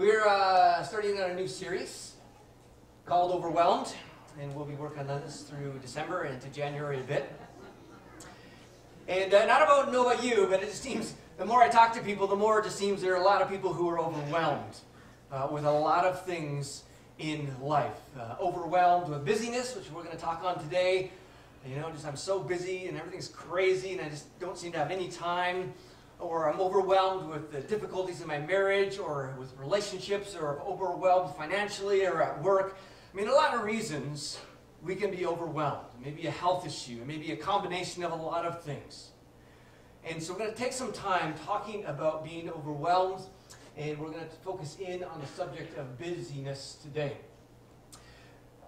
We're uh, starting on a new series called Overwhelmed, and we'll be working on this through December and into January a bit. And uh, not about know about you, but it just seems the more I talk to people, the more it just seems there are a lot of people who are overwhelmed uh, with a lot of things in life. Uh, overwhelmed with busyness, which we're going to talk on today. You know, just I'm so busy and everything's crazy, and I just don't seem to have any time or I'm overwhelmed with the difficulties in my marriage or with relationships or I'm overwhelmed financially or at work. I mean, a lot of reasons we can be overwhelmed. Maybe a health issue, maybe a combination of a lot of things. And so we're going to take some time talking about being overwhelmed, and we're going to focus in on the subject of busyness today.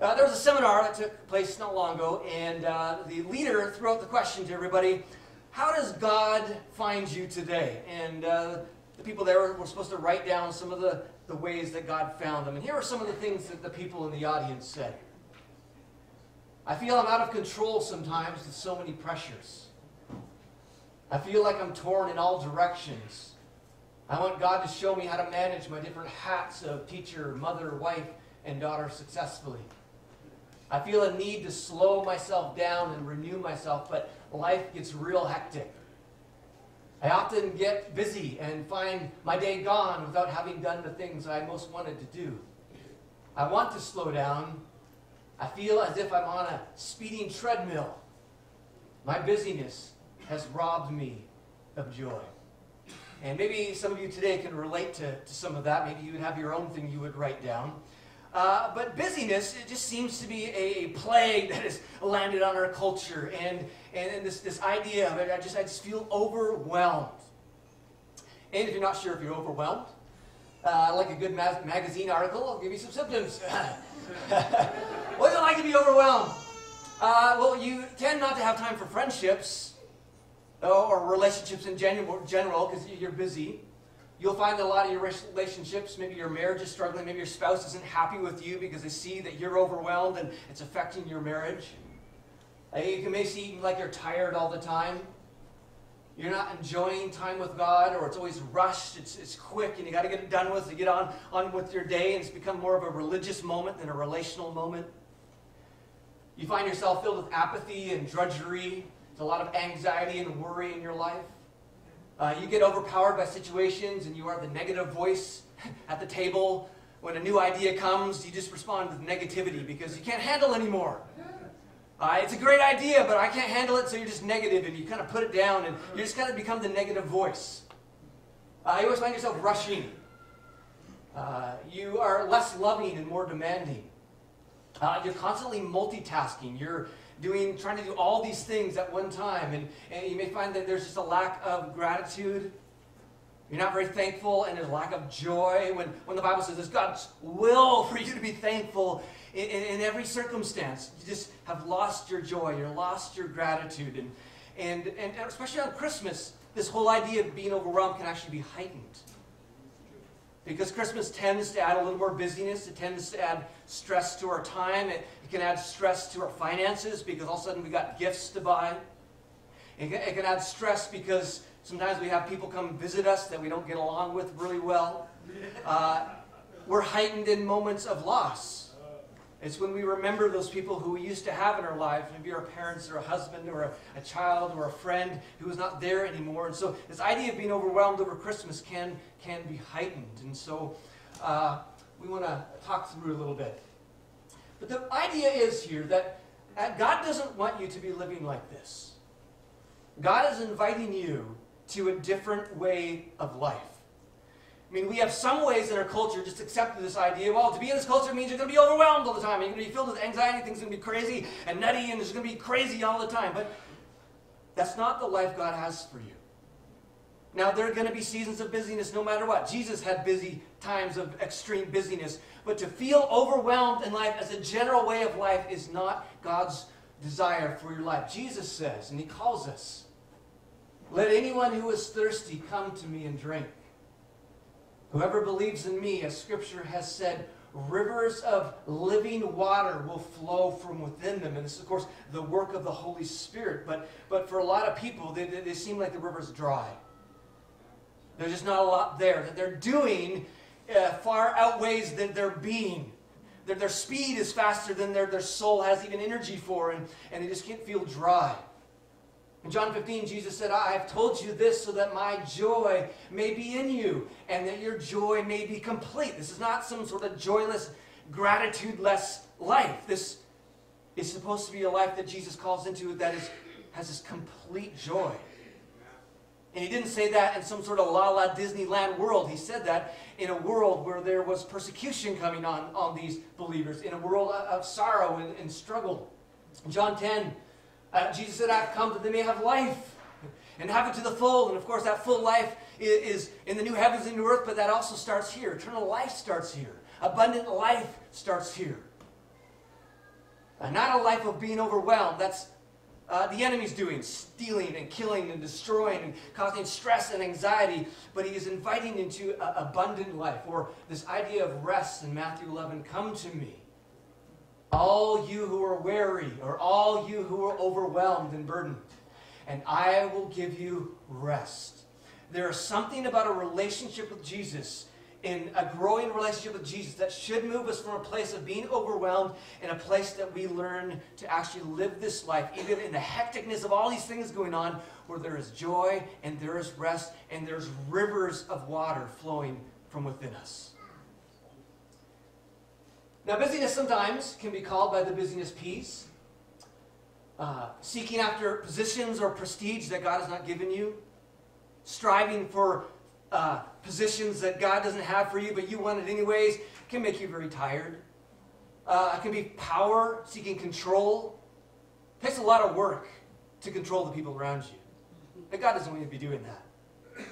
Uh, there was a seminar that took place not long ago, and uh, the leader threw out the question to everybody how does God find you today? And uh, the people there were, were, supposed to write down some of the, the ways that God found them. And here are some of the things that the people in the audience said. I feel I'm out of control sometimes with so many pressures. I feel like I'm torn in all directions. I want God to show me how to manage my different hats of teacher, mother, wife, and daughter successfully. I feel a need to slow myself down and renew myself, but life gets real hectic. I often get busy and find my day gone without having done the things I most wanted to do. I want to slow down. I feel as if I'm on a speeding treadmill. My busyness has robbed me of joy. And maybe some of you today can relate to, to some of that. Maybe you have your own thing you would write down. Uh, but busyness, it just seems to be a, plague that has landed on our culture. And, and this, this idea of it, I just, I just feel overwhelmed. And if you're not sure if you're overwhelmed, uh, like a good ma magazine article, I'll give you some symptoms. What's it like to be overwhelmed? Uh, well, you tend not to have time for friendships or relationships in general because you're busy. You'll find that a lot of your relationships, maybe your marriage is struggling, maybe your spouse isn't happy with you because they see that you're overwhelmed and it's affecting your marriage. You can maybe see like you're tired all the time. You're not enjoying time with God, or it's always rushed, it's, it's quick, and you got to get it done with to get on, on with your day, and it's become more of a religious moment than a relational moment. You find yourself filled with apathy and drudgery. There's a lot of anxiety and worry in your life. Uh, you get overpowered by situations and you are the negative voice at the table. When a new idea comes, you just respond with negativity because you can't handle anymore. Uh, it's a great idea, but I can't handle it, so you're just negative and you kind of put it down and you just kind of become the negative voice. Uh, you always find yourself rushing. Uh, you are less loving and more demanding. Uh, you're constantly multitasking. You're doing, trying to do all these things at one time. And, and you may find that there's just a lack of gratitude. You're not very thankful, and there's a lack of joy. When, when the Bible says it's God's will for you to be thankful in, in, every circumstance, you just have lost your joy, you've lost your gratitude. And, and, and especially on Christmas, this whole idea of being overwhelmed can actually be heightened. Because Christmas tends to add a little more busyness. It tends to add stress to our time. It, it can add stress to our finances because all of a sudden we've got gifts to buy. It can, it can add stress because sometimes we have people come visit us that we don't get along with really well. Uh, we're heightened in moments of loss. It's when we remember those people who we used to have in our lives, maybe our parents or a husband or a, a, child or a friend who is not there anymore. And so this idea of being overwhelmed over Christmas can, can be heightened. And so uh, we want to talk through a little bit. But the idea is here that God doesn't want you to be living like this. God is inviting you to a different way of life. I mean, we have some ways in our culture just accepted this idea, well, to be in this culture means you're going to be overwhelmed all the time. You're going to be filled with anxiety, things are going to be crazy and nutty, and it's going to be crazy all the time. But that's not the life God has for you. Now, there are going to be seasons of busyness no matter what. Jesus had busy times of extreme busyness. But to feel overwhelmed in life as a general way of life is not God's desire for your life. Jesus says, and he calls us, let anyone who is thirsty come to me and drink. Whoever believes in me, as Scripture has said, rivers of living water will flow from within them. And this is, of course, the work of the Holy Spirit. But, but for a lot of people, they, they seem like the river's dry. There's just not a lot there. That they're doing uh, far outweighs their, their being. Their, their speed is faster than their, their soul has even energy for, and, and they just can't feel dry. In John 15, Jesus said, I have told you this so that my joy may be in you and that your joy may be complete. This is not some sort of joyless, gratitude-less life. This is supposed to be a life that Jesus calls into that is, has this complete joy. And he didn't say that in some sort of la la Disneyland world. He said that in a world where there was persecution coming on on these believers, in a world of sorrow and, and struggle. John 10, uh, Jesus said, I've come that they may have life and have it to the full. And of course, that full life is, is in the new heavens and new earth, but that also starts here. Eternal life starts here. Abundant life starts here. Uh, not a life of being overwhelmed. That's uh, the enemy's doing, stealing and killing and destroying and causing stress and anxiety, but he is inviting into abundant life, or this idea of rest in Matthew 11 come to me. All you who are weary, or all you who are overwhelmed and burdened, and I will give you rest. There is something about a relationship with Jesus in a growing relationship with Jesus that should move us from a place of being overwhelmed in a place that we learn to actually live this life, even in the hecticness of all these things going on, where there is joy and there is rest and there's rivers of water flowing from within us. Now, busyness sometimes can be called by the busyness piece. Uh, seeking after positions or prestige that God has not given you, striving for uh, positions that God doesn't have for you, but you want it anyways, can make you very tired. Uh, it can be power, seeking control. It takes a lot of work to control the people around you. But God doesn't want you to be doing that.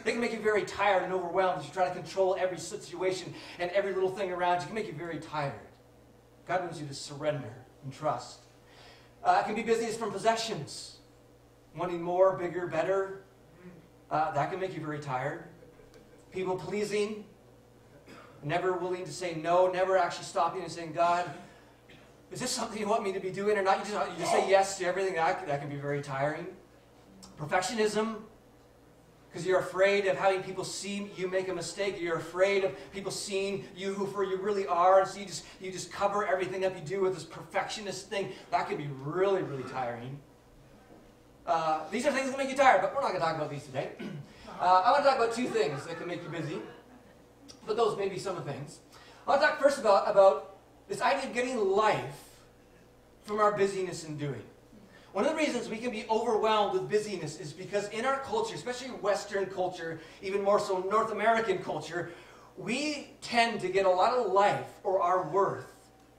They can make you very tired and overwhelmed as you try to control every situation and every little thing around you. It can make you very tired. God wants you to surrender and trust. Uh, it can be busyness from possessions. Wanting more, bigger, better. Uh, that can make you very tired people pleasing, never willing to say no, never actually stopping and saying, God, is this something you want me to be doing or not? You just, you just say yes to everything. That, that can be very tiring. Perfectionism, because you're afraid of having people see you make a mistake. You're afraid of people seeing you who for you really are. And so you just, you just cover everything up you do with this perfectionist thing. That can be really, really tiring. Uh, these are things that make you tired, but we're not going to talk about these today. Uh, I want to talk about two things that can make you busy, but those may be some of the things. I want to talk first about, about this idea of getting life from our busyness and doing. One of the reasons we can be overwhelmed with busyness is because in our culture, especially Western culture, even more so North American culture, we tend to get a lot of life or our worth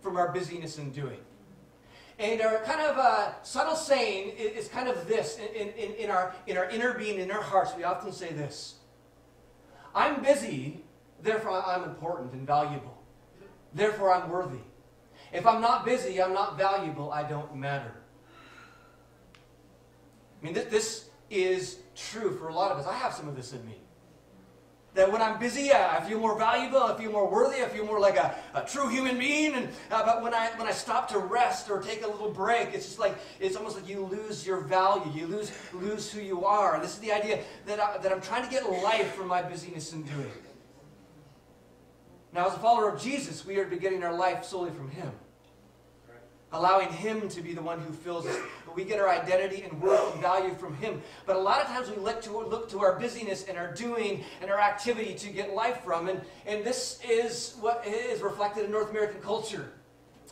from our busyness and doing. And our kind of uh, subtle saying is, kind of this in, in, in, our, in our inner being, in our hearts, we often say this I'm busy, therefore I'm important and valuable. Therefore I'm worthy. If I'm not busy, I'm not valuable, I don't matter. I mean, this, this is true for a lot of us. I have some of this in me. That when I'm busy, I feel more valuable, I feel more worthy, I feel more like a, a true human being. And, uh, but when I, when I stop to rest or take a little break, it's just like, it's almost like you lose your value. You lose, lose who you are. And this is the idea that, I, that I'm trying to get life from my busyness and doing. Now, as a follower of Jesus, we are to be getting our life solely from Him allowing Him to be the one who fills us. But we get our identity and worth and value from Him. But a lot of times we look to, look to our busyness and our doing and our activity to get life from. And, and this is what is reflected in North American culture.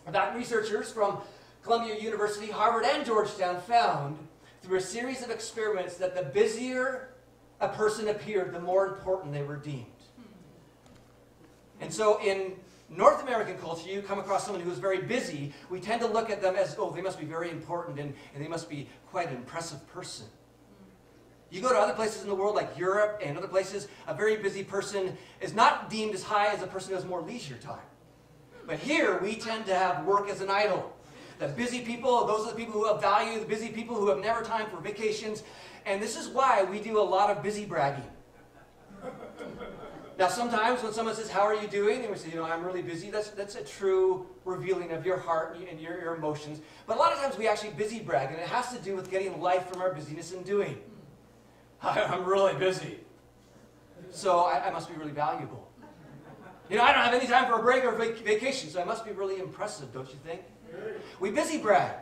That researchers from Columbia University, Harvard, and Georgetown found through a series of experiments that the busier a person appeared, the more important they were deemed. And so in North American culture, you come across someone who is very busy, we tend to look at them as, oh, they must be very important and, and they must be quite an impressive person. You go to other places in the world like Europe and other places, a very busy person is not deemed as high as a person who has more leisure time. But here, we tend to have work as an idol. The busy people, those are the people who have value, the busy people who have never time for vacations. And this is why we do a lot of busy bragging. Now, sometimes when someone says, How are you doing? and we say, You know, I'm really busy, that's, that's a true revealing of your heart and your, your emotions. But a lot of times we actually busy brag, and it has to do with getting life from our busyness and doing. I'm really busy. So I, I must be really valuable. You know, I don't have any time for a break or vac- vacation, so I must be really impressive, don't you think? We busy brag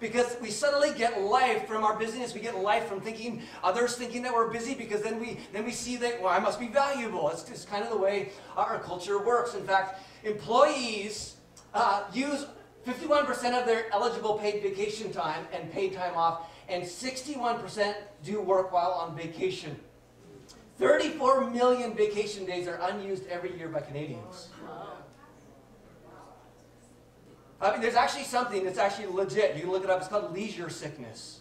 because we suddenly get life from our busyness. We get life from thinking others thinking that we're busy because then we then we see that well, I must be valuable. It's, kind of the way our culture works. In fact, employees uh, use 51% of their eligible paid vacation time and paid time off, and 61% do work while on vacation. 34 million vacation days are unused every year by Canadians. I mean, there's actually something that's actually legit. You can look it up. It's called leisure sickness.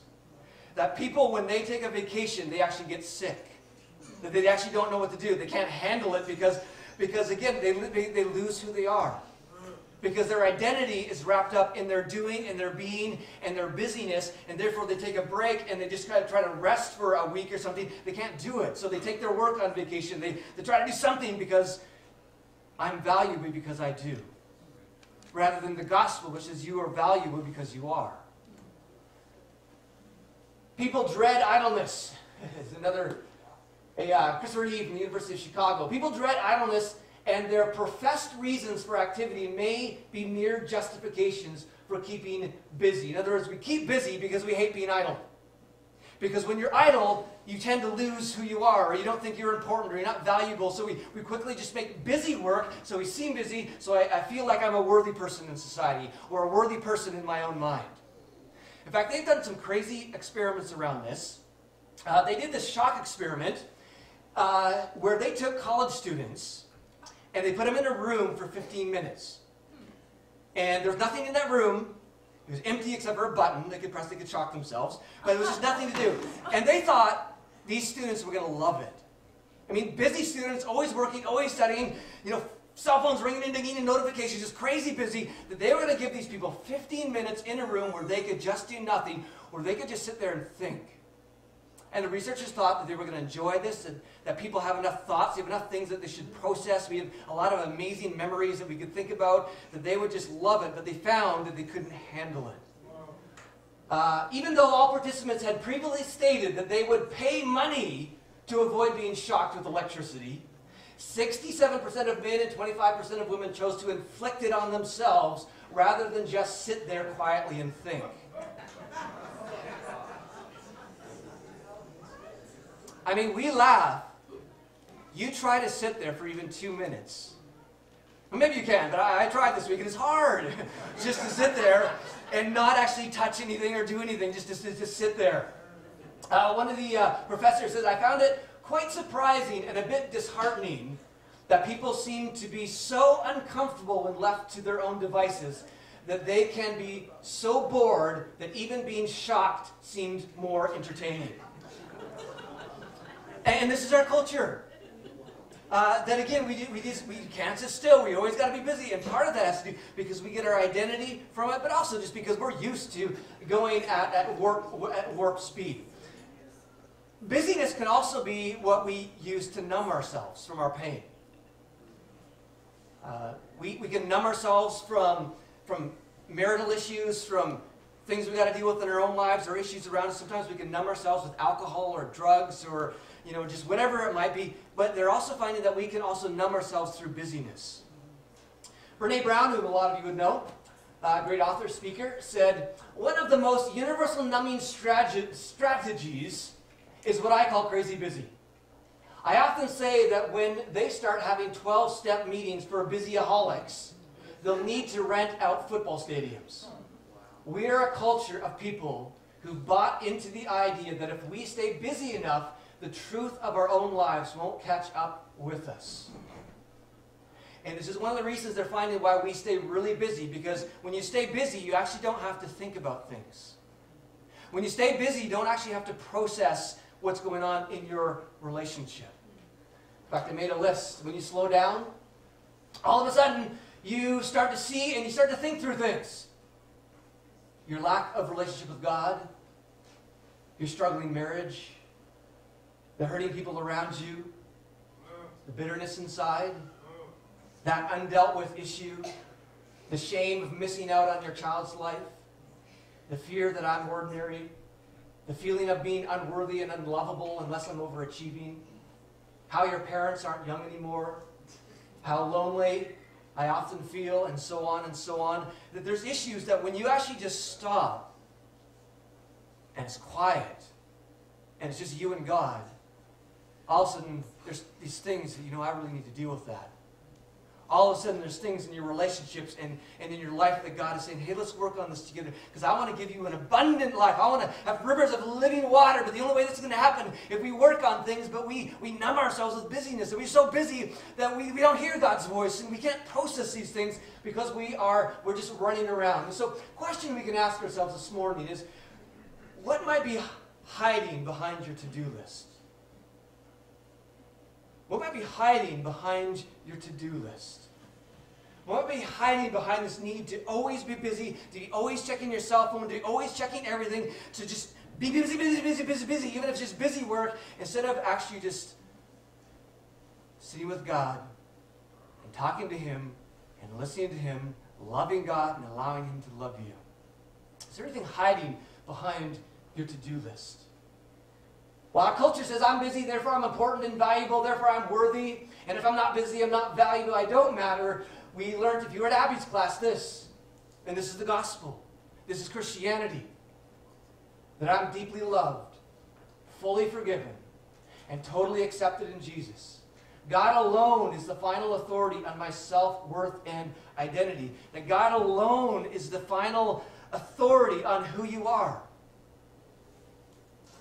That people, when they take a vacation, they actually get sick. That they actually don't know what to do. They can't handle it because, because again, they, they, they lose who they are. Because their identity is wrapped up in their doing and their being and their busyness, and therefore they take a break and they just kind of try to rest for a week or something. They can't do it. So they take their work on vacation. They, they try to do something because I'm valuable because I do rather than the gospel, which says you are valuable because you are. People dread idleness. It's another a, uh, Christopher Eve from the University of Chicago. People dread idleness, and their professed reasons for activity may be mere justifications for keeping busy. In other words, we keep busy because we hate being idle. Because when you're idle, you tend to lose who you are, or you don't think you're important, or you're not valuable. So we, we quickly just make busy work, so we seem busy, so I, I feel like I'm a worthy person in society, or a worthy person in my own mind. In fact, they've done some crazy experiments around this. Uh, they did this shock experiment uh, where they took college students and they put them in a room for 15 minutes. And there's nothing in that room it was empty except for a button they could press, they could shock themselves, but it was just nothing to do. And they thought these students were going to love it. I mean, busy students, always working, always studying, you know, cell phones ringing and dinging and notifications, just crazy busy, that they were going to give these people 15 minutes in a room where they could just do nothing, where they could just sit there and think. And the researchers thought that they were going to enjoy this, that people have enough thoughts, they have enough things that they should process. We have a lot of amazing memories that we could think about, that they would just love it, but they found that they couldn't handle it. Uh, even though all participants had previously stated that they would pay money to avoid being shocked with electricity, 67% of men and 25% of women chose to inflict it on themselves rather than just sit there quietly and think. I mean, we laugh. You try to sit there for even two minutes. Well, maybe you can, but I, I tried this week and it's hard just to sit there and not actually touch anything or do anything, just to just sit there. Uh, one of the uh, professors says, I found it quite surprising and a bit disheartening that people seem to be so uncomfortable when left to their own devices that they can be so bored that even being shocked seemed more entertaining. And this is our culture. Uh, that again, we, we, just, we can't sit still. We always got to be busy. And part of that has to do because we get our identity from it, but also just because we're used to going at, at, warp, at warp speed. Busyness can also be what we use to numb ourselves from our pain. Uh, we, we can numb ourselves from, from marital issues, from things we got to deal with in our own lives or issues around us. Sometimes we can numb ourselves with alcohol or drugs or you know, just whatever it might be. But they're also finding that we can also numb ourselves through busyness. Brene Brown, who a lot of you would know, uh, great author, speaker, said, One of the most universal numbing strategies is what I call crazy busy. I often say that when they start having 12 step meetings for busyaholics, they'll need to rent out football stadiums. We're a culture of people who bought into the idea that if we stay busy enough, the truth of our own lives won't catch up with us. And this is one of the reasons they're finding why we stay really busy, because when you stay busy, you actually don't have to think about things. When you stay busy, you don't actually have to process what's going on in your relationship. In fact, I made a list. When you slow down, all of a sudden, you start to see and you start to think through things. Your lack of relationship with God, your struggling marriage, the hurting people around you, the bitterness inside, that undealt with issue, the shame of missing out on your child's life, the fear that I'm ordinary, the feeling of being unworthy and unlovable unless I'm overachieving, how your parents aren't young anymore, how lonely I often feel, and so on and so on. That there's issues that when you actually just stop and it's quiet and it's just you and God, all of a sudden there's these things you know, I really need to deal with that all of a sudden there's things in your relationships and, and in your life that God is saying, hey, let's work on this together because I want to give you an abundant life. I want to have rivers of living water, but the only way that's going to happen if we work on things, but we, we numb ourselves with busyness. And we're so busy that we, we don't hear God's voice and we can't process these things because we are, we're just running around. And so question we can ask ourselves this morning is, what might be hiding behind your to-do list? What might be hiding behind your to-do list? What might be hiding behind this need to always be busy, to be always checking your cell phone, to be always checking everything, to just be busy, busy, busy, busy, busy, even if it's just busy work, instead of actually just sitting with God and talking to Him and listening to Him, loving God and allowing Him to love you? Is there anything hiding behind your to-do list? Well, our culture says I'm busy, therefore I'm important and valuable, therefore I'm worthy. And if I'm not busy, I'm not valuable, I don't matter. We learned, if you were at Abby's class, this. And this is the gospel. This is Christianity. That I'm deeply loved, fully forgiven, and totally accepted in Jesus. God alone is the final authority on my self worth and identity. That God alone is the final authority on who you are.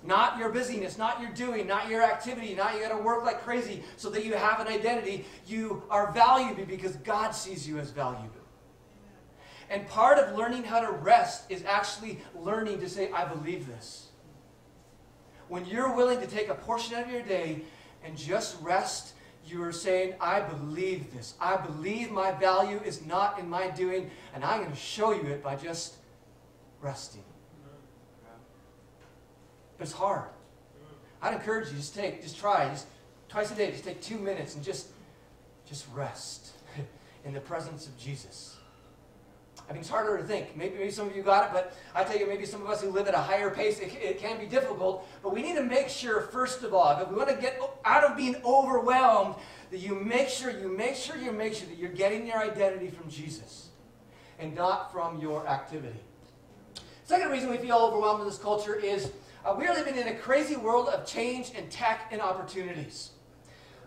Not your busyness, not your doing, not your activity, not you got to work like crazy so that you have an identity. You are valuable because God sees you as valuable. And part of learning how to rest is actually learning to say, I believe this. When you're willing to take a portion of your day and just rest, you are saying, I believe this. I believe my value is not in my doing, and I'm going to show you it by just resting. But it's hard. I'd encourage you, just take, just try, just twice a day, just take two minutes and just, just rest in the presence of Jesus. I mean, it's harder to think. Maybe, maybe some of you got it, but I tell you, maybe some of us who live at a higher pace, it, it can be difficult. But we need to make sure, first of all, if we want to get out of being overwhelmed, that you make sure, you make sure, you make sure that you're getting your identity from Jesus and not from your activity. Second reason we feel overwhelmed in this culture is uh, we are living in a crazy world of change and tech and opportunities.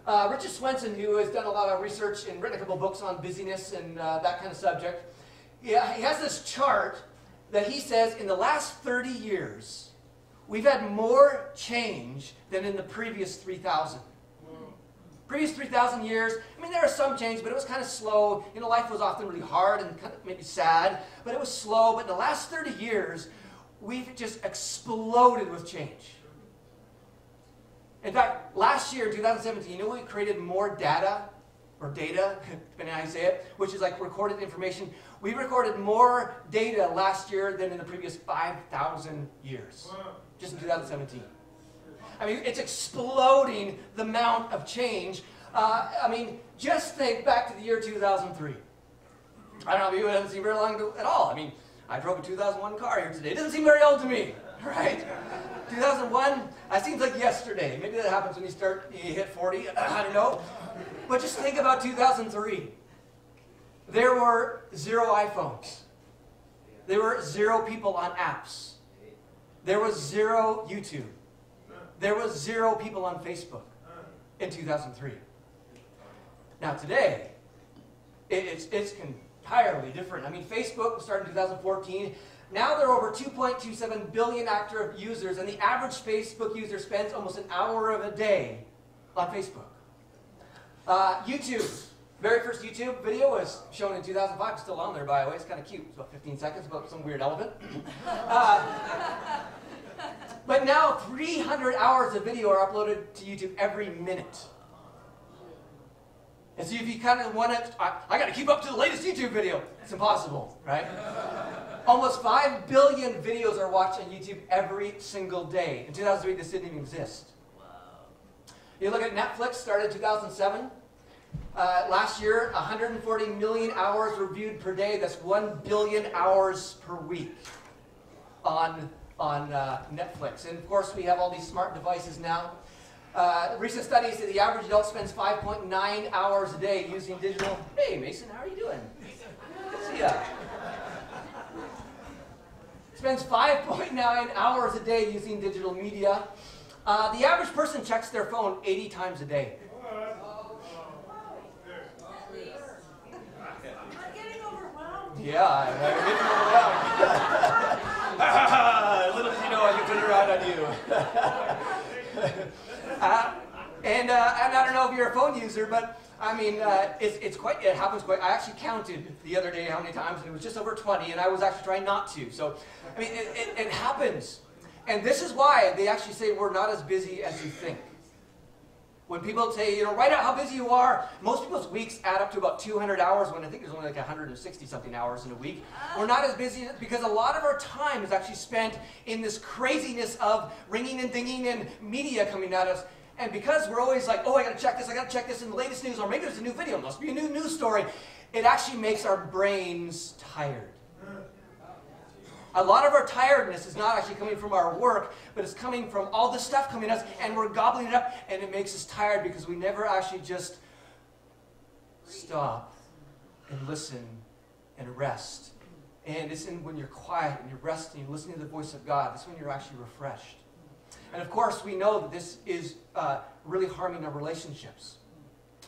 Uh, Richard Swenson, who has done a lot of research and written a couple books on busyness and uh, that kind of subject, yeah, he has this chart that he says in the last 30 years, we've had more change than in the previous 3,000. Previous 3,000 years, I mean, there was some change, but it was kind of slow. You know, life was often really hard and kind of maybe sad, but it was slow. But in the last 30 years, we've just exploded with change. In fact, last year, 2017, you know we created more data, or data, depending on how you say it, which is like recorded information. We recorded more data last year than in the previous 5,000 years, just in 2017. I mean, it's exploding the amount of change. Uh, I mean, just think back to the year 2003. I don't know if you haven't seen very long at all. I mean, I drove a 2001 car here today. It doesn't seem very old to me, right? 2001, that seems like yesterday. Maybe that happens when you start, you hit 40, I don't know. But just think about 2003. There were zero iPhones. There were zero people on apps. There was zero YouTube. There was zero people on Facebook in 2003. Now today, it's, it's, entirely different. I mean, Facebook started in 2014. Now there are over 2.27 billion active users, and the average Facebook user spends almost an hour of a day on Facebook. Uh, YouTube, very first YouTube video was shown in 2005. It's still on there, by the way. It's kind of cute. It's about 15 seconds about some weird elephant. Uh, but now 300 hours of video are uploaded to YouTube every minute. And so if you kind of want to, I, I got to keep up to the latest YouTube video. It's impossible, right? Almost 5 billion videos are watched on YouTube every single day. In 2003, this didn't even exist. Wow. You look at Netflix, started in 2007. Uh, last year, 140 million hours were viewed per day. That's 1 billion hours per week on, on uh, Netflix. And of course, we have all these smart devices now. Uh, recent studies say the average adult spends 5.9 hours a day using digital. Hey, Mason, how are you doing? Good to see ya. Spends 5.9 hours a day using digital media. Uh, the average person checks their phone 80 times a day. Yeah, I'm getting overwhelmed. Little you know I could turn around on you. uh, and, uh, and I don't know if you're a phone user, but I mean, uh, it's, it's quite, it happens quite, I actually counted the other day how many times, and it was just over 20, and I was actually trying not to. So, I mean, it, it, it happens. And this is why they actually say we're not as busy as you think. When people say, you know, write out how busy you are, most people's weeks add up to about 200 hours when I think there's only like 160 something hours in a week. We're not as busy because a lot of our time is actually spent in this craziness of ringing and dinging and media coming at us. And because we're always like, oh, I gotta check this, I gotta check this in the latest news, or maybe there's a new video, must be a new news story, it actually makes our brains tired. A lot of our tiredness is not actually coming from our work, but it's coming from all this stuff coming at us, and we're gobbling it up, and it makes us tired because we never actually just stop and listen and rest. And it's in when you're quiet and you're resting, you're listening to the voice of God, that's when you're actually refreshed. And of course, we know that this is uh, really harming our relationships.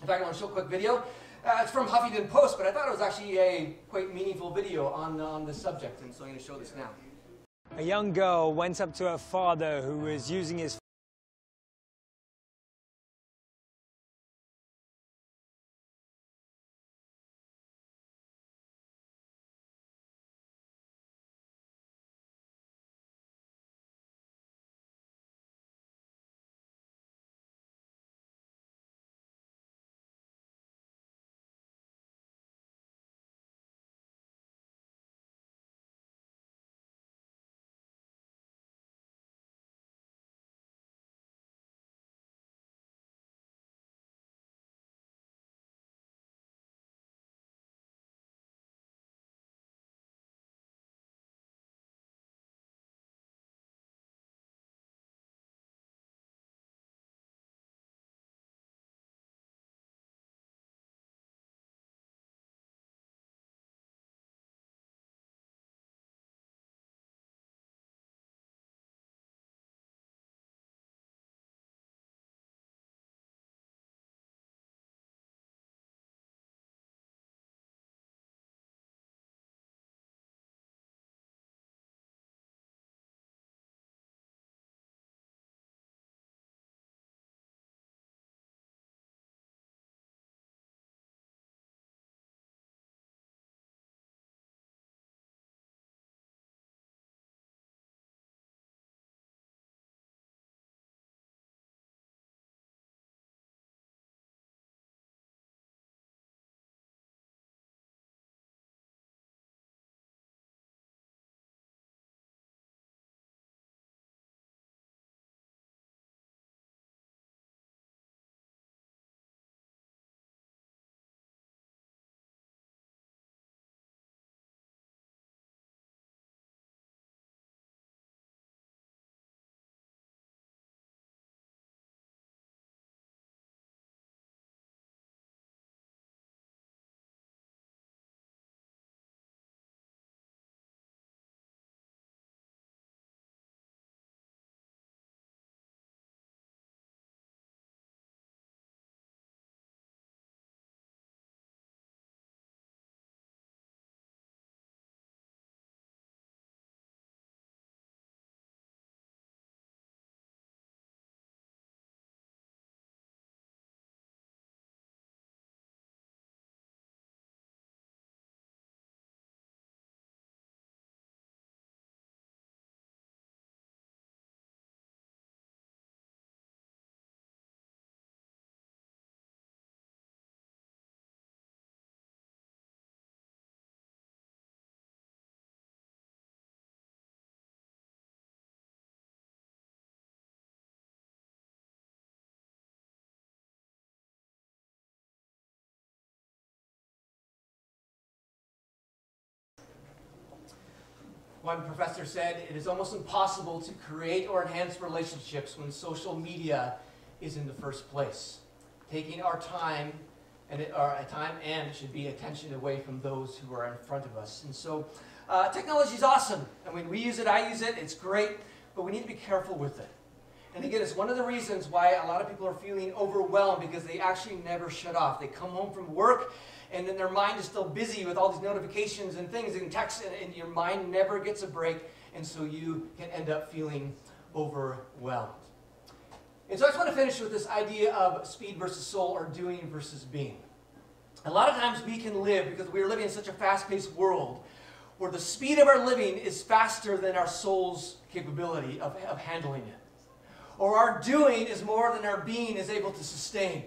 In fact, I want to show a quick video. Uh, it's from Huffington Post, but I thought it was actually a quite meaningful video on, on the subject, and so I'm going to show this now. A young girl went up to her father who was using his One professor said, it is almost impossible to create or enhance relationships when social media is in the first place. Taking our time and our time and should be attention away from those who are in front of us. And so uh, technology is awesome. I mean, we use it, I use it, it's great, but we need to be careful with it. And again, it's one of the reasons why a lot of people are feeling overwhelmed because they actually never shut off. They come home from work and then their mind is still busy with all these notifications and things and texts, and, and your mind never gets a break, and so you can end up feeling overwhelmed. And so I just want to finish with this idea of speed versus soul or doing versus being. A lot of times we can live because we are living in such a fast paced world where the speed of our living is faster than our soul's capability of, of handling it. Or our doing is more than our being is able to sustain.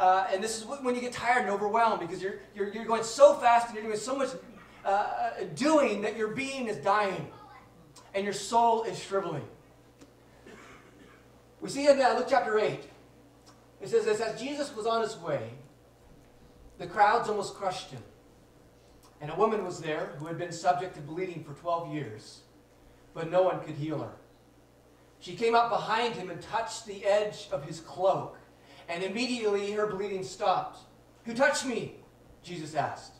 Uh, and this is when you get tired and overwhelmed because you're, you're, you're going so fast and you're doing so much uh, uh, doing that your being is dying and your soul is shriveling. We see in uh, Luke chapter 8, it says this As Jesus was on his way, the crowds almost crushed him. And a woman was there who had been subject to bleeding for 12 years, but no one could heal her. She came up behind him and touched the edge of his cloak, and immediately her bleeding stopped. Who touched me? Jesus asked.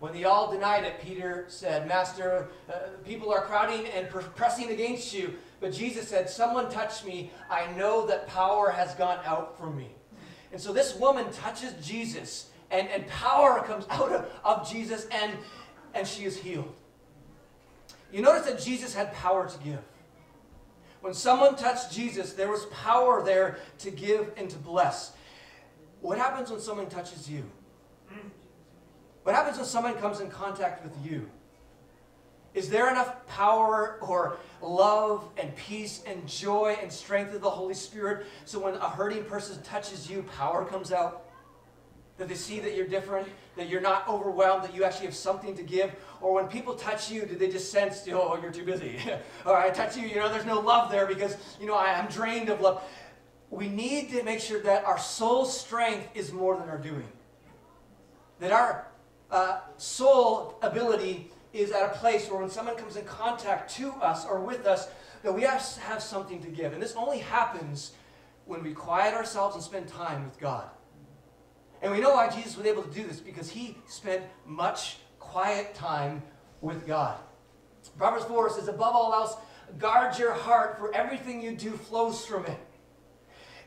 When they all denied it, Peter said, Master, uh, people are crowding and pressing against you. But Jesus said, Someone touched me. I know that power has gone out from me. And so this woman touches Jesus, and, and power comes out of, of Jesus, and, and she is healed. You notice that Jesus had power to give. When someone touched Jesus, there was power there to give and to bless. What happens when someone touches you? What happens when someone comes in contact with you? Is there enough power or love and peace and joy and strength of the Holy Spirit so when a hurting person touches you, power comes out? That they see that you're different, that you're not overwhelmed, that you actually have something to give? Or when people touch you, do they just sense, oh, you're too busy? or I touch you, you know, there's no love there because, you know, I, am drained of love. We need to make sure that our soul strength is more than our doing. That our uh, soul ability is at a place where when someone comes in contact to us or with us, that we have, have something to give. And this only happens when we quiet ourselves and spend time with God. And we know why Jesus was able to do this because he spent much quiet time with God. Proverbs 4 says, Above all else, guard your heart, for everything you do flows from it.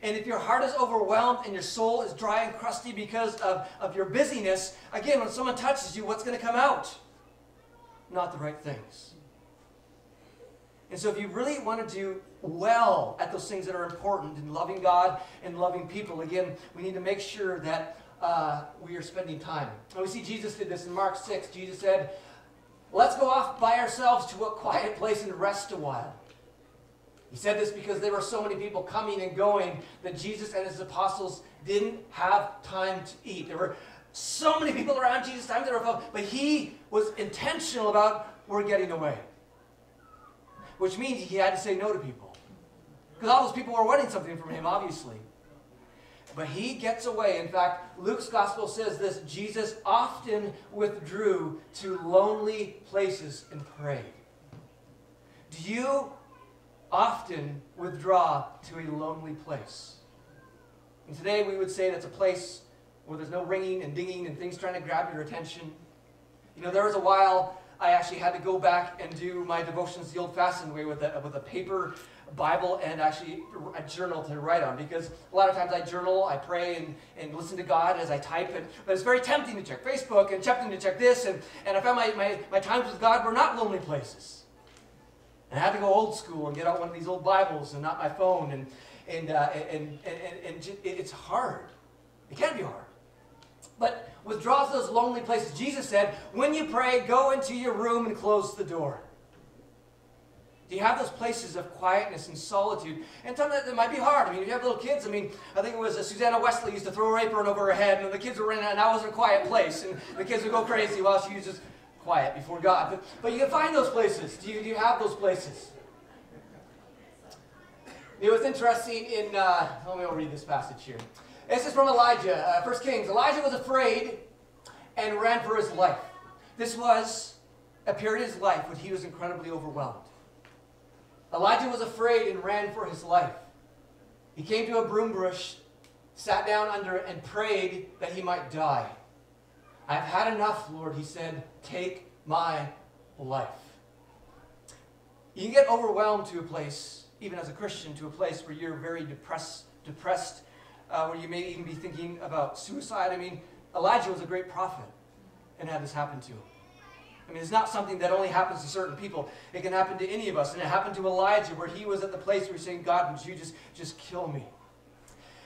And if your heart is overwhelmed and your soul is dry and crusty because of, of your busyness, again, when someone touches you, what's going to come out? Not the right things. And so if you really want to do well at those things that are important in loving God and loving people, again, we need to make sure that uh, we are spending time. And we see Jesus did this in Mark 6. Jesus said, Let's go off by ourselves to a quiet place and rest a while. He said this because there were so many people coming and going that Jesus and his apostles didn't have time to eat. There were so many people around Jesus' time that were but he was intentional about we're getting away. Which means he had to say no to people. Because all those people were wanting something from him, obviously. But he gets away. In fact, Luke's gospel says this Jesus often withdrew to lonely places and prayed. Do you often withdraw to a lonely place. And today we would say that's a place where there's no ringing and dinging and things trying to grab your attention. You know, there was a while I actually had to go back and do my devotions the old-fashioned way with a, with a paper Bible and actually a journal to write on because a lot of times I journal, I pray and, and listen to God as I type. And, but it's very tempting to check Facebook and tempting to check this. And, and I found my, my, my times with God were not lonely places. And I had to go old school and get out one of these old Bibles and not my phone. And, and, uh, and, and, and, and it's hard. It can be hard. But withdraws those lonely places. Jesus said, when you pray, go into your room and close the door. Do you have those places of quietness and solitude? And sometimes it might be hard. I mean, if you have little kids, I mean, I think it was uh, Susanna Wesley used to throw her apron over her head, and the kids were in, and I was a quiet place, and the kids would go crazy while she was just quiet before God. But, but you can find those places. Do you, do you have those places? It was interesting in, uh, let me read this passage here. This is from Elijah, uh, 1 Kings. Elijah was afraid and ran for his life. This was a period of his life when he was incredibly overwhelmed. Elijah was afraid and ran for his life. He came to a broom bush, sat down under it, and prayed that he might die. I've had enough, Lord, he said. Take my life. You can get overwhelmed to a place, even as a Christian, to a place where you're very depressed, depressed, uh, where you may even be thinking about suicide. I mean, Elijah was a great prophet and had this happen to him. I mean, it's not something that only happens to certain people. It can happen to any of us. And it happened to Elijah, where he was at the place where he's saying, God, would you just, just kill me?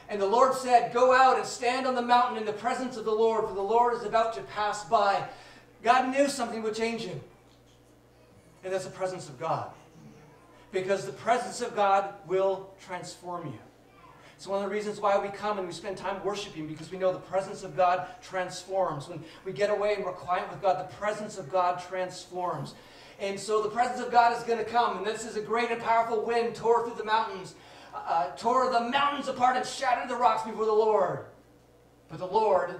And the Lord said, Go out and stand on the mountain in the presence of the Lord, for the Lord is about to pass by. God knew something would change him. And that's the presence of God. Because the presence of God will transform you. It's one of the reasons why we come and we spend time worshiping because we know the presence of God transforms. When we get away and we're quiet with God, the presence of God transforms. And so the presence of God is going to come. And this is a great and powerful wind tore through the mountains, uh, tore the mountains apart and shattered the rocks before the Lord. But the Lord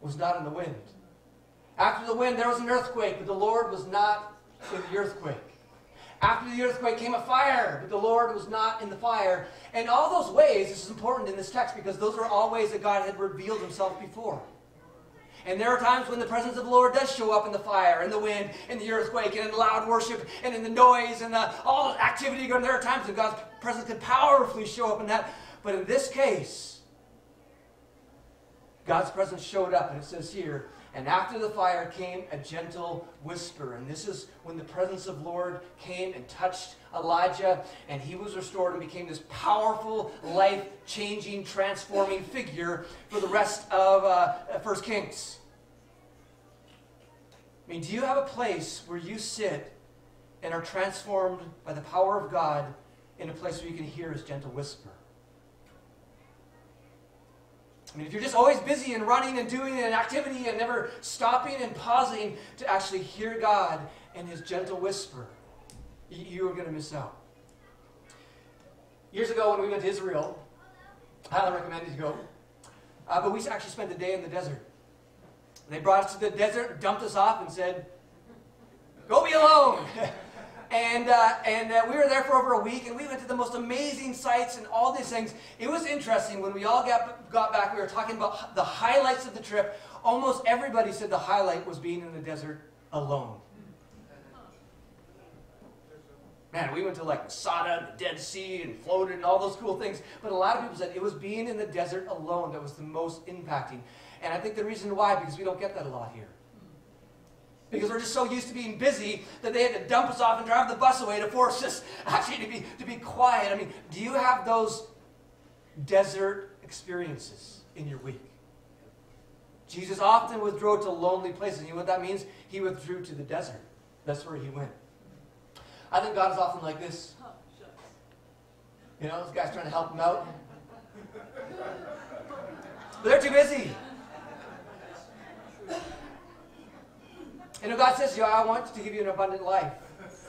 was not in the wind. After the wind, there was an earthquake, but the Lord was not in the earthquake. After the earthquake came a fire, but the Lord was not in the fire. And all those ways, this is important in this text because those are all ways that God had revealed himself before. And there are times when the presence of the Lord does show up in the fire, in the wind, in the earthquake, and in loud worship, and in the noise, and the, all the activity going. There are times when God's presence can powerfully show up in that. But in this case, God's presence showed up, and it says here, and after the fire came a gentle whisper. And this is when the presence of Lord came and touched Elijah, and he was restored and became this powerful, life changing, transforming figure for the rest of uh, First Kings. I mean, do you have a place where you sit and are transformed by the power of God in a place where you can hear his gentle whisper? I mean, if you're just always busy and running and doing an activity and never stopping and pausing to actually hear God and His gentle whisper, you are going to miss out. Years ago, when we went to Israel, I highly recommend you go. Uh, but we actually spent the day in the desert. They brought us to the desert, dumped us off, and said, Go be alone. And, uh, and uh, we were there for over a week, and we went to the most amazing sites and all these things. It was interesting. When we all got, got back, we were talking about the highlights of the trip. Almost everybody said the highlight was being in the desert alone. Man, we went to like Masada and the Dead Sea and floated and all those cool things. But a lot of people said it was being in the desert alone that was the most impacting. And I think the reason why, because we don't get that a lot here because we're just so used to being busy that they had to dump us off and drive the bus away to force us actually to be, to be quiet. I mean, do you have those desert experiences in your week? Jesus often withdrew to lonely places. You know what that means? He withdrew to the desert. That's where he went. I think God is often like this. You know, this guy's trying to help him out. But they're too busy. And if God says, "Yeah, I want to give you an abundant life.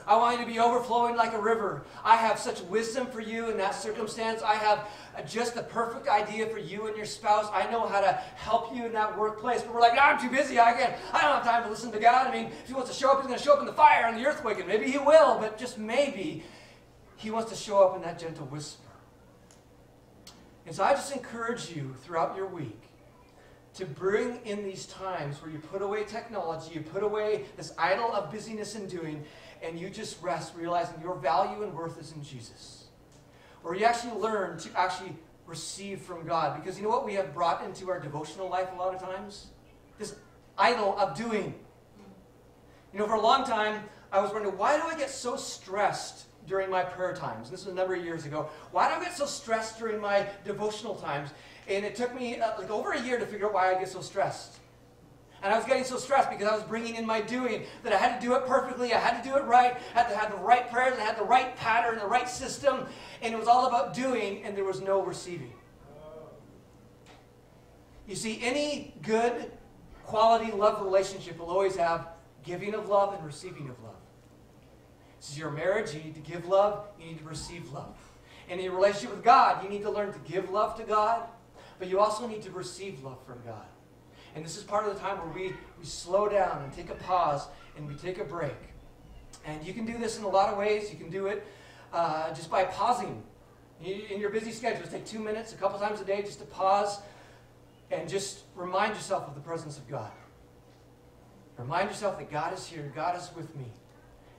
I want you to be overflowing like a river. I have such wisdom for you in that circumstance. I have just the perfect idea for you and your spouse. I know how to help you in that workplace. But we're like, I'm too busy. I can't. I don't have time to listen to God. I mean, if He wants to show up, He's going to show up in the fire and the earthquake, and maybe He will. But just maybe He wants to show up in that gentle whisper. And so I just encourage you throughout your week to bring in these times where you put away technology, you put away this idol of busyness and doing, and you just rest, realizing your value and worth is in Jesus. Or you actually learn to actually receive from God. Because you know what we have brought into our devotional life a lot of times? This idol of doing. You know, for a long time, I was wondering, why do I get so stressed during my prayer times? This was a number of years ago. Why do I get so stressed during my devotional times? And it took me uh, like over a year to figure out why I get so stressed. And I was getting so stressed because I was bringing in my doing that I had to do it perfectly. I had to do it right. I had to have the right prayers. I had the right pattern, the right system. And it was all about doing, and there was no receiving. You see, any good quality love relationship will always have giving of love and receiving of love. This is your marriage. You need to give love. You need to receive love. And in your relationship with God, you need to learn to give love to God but you also need to receive love from God. And this is part of the time where we, we slow down and take a pause and we take a break. And you can do this in a lot of ways. You can do it uh, just by pausing In your busy schedule, take two minutes a couple times a day just to pause and just remind yourself of the presence of God. Remind yourself that God is here, God is with me.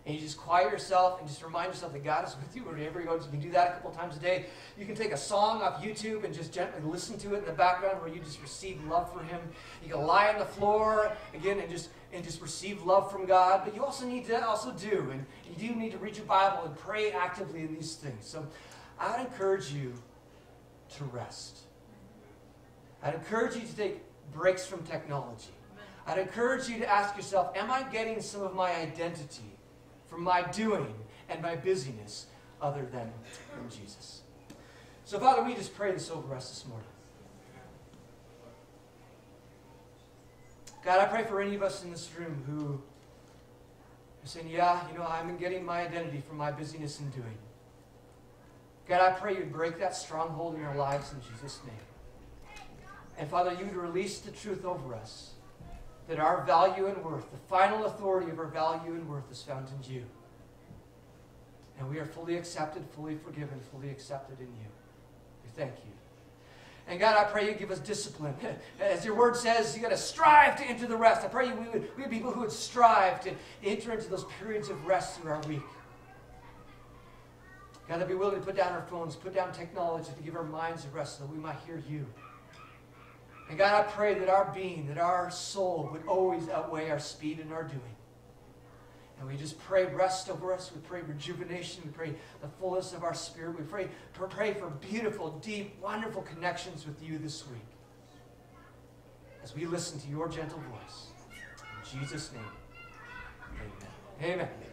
And you just quiet yourself and just remind yourself that God is with you wherever you go. You can do that a couple times a day. You can take a song off YouTube and just gently listen to it in the background where you just receive love for Him. You can lie on the floor again and just and just receive love from God. But you also need to also do, and you do need to read your Bible and pray actively in these things. So I would encourage you to rest. I'd encourage you to take breaks from technology. I'd encourage you to ask yourself, am I getting some of my identity from my doing and my busyness other than from Jesus? So, Father, we just pray this over us this morning. God, I pray for any of us in this room who are saying, Yeah, you know, I'm getting my identity from my busyness and doing. God, I pray you'd break that stronghold in our lives in Jesus' name. And Father, you would release the truth over us that our value and worth, the final authority of our value and worth, is found in you. And we are fully accepted, fully forgiven, fully accepted in you. We thank you. And God, I pray you give us discipline. As your word says, you got to strive to enter the rest. I pray you, we would we be people who would strive to enter into those periods of rest through our week. God, that be willing to put down our phones, put down technology to give our minds a rest so that we might hear you. And God, I pray that our being, that our soul would always outweigh our speed and our doing. And we just pray rest over us. We pray rejuvenation. We pray the fullness of our spirit. We pray, pray for beautiful, deep, wonderful connections with you this week. As we listen to your gentle voice. In Jesus' name, amen. Amen.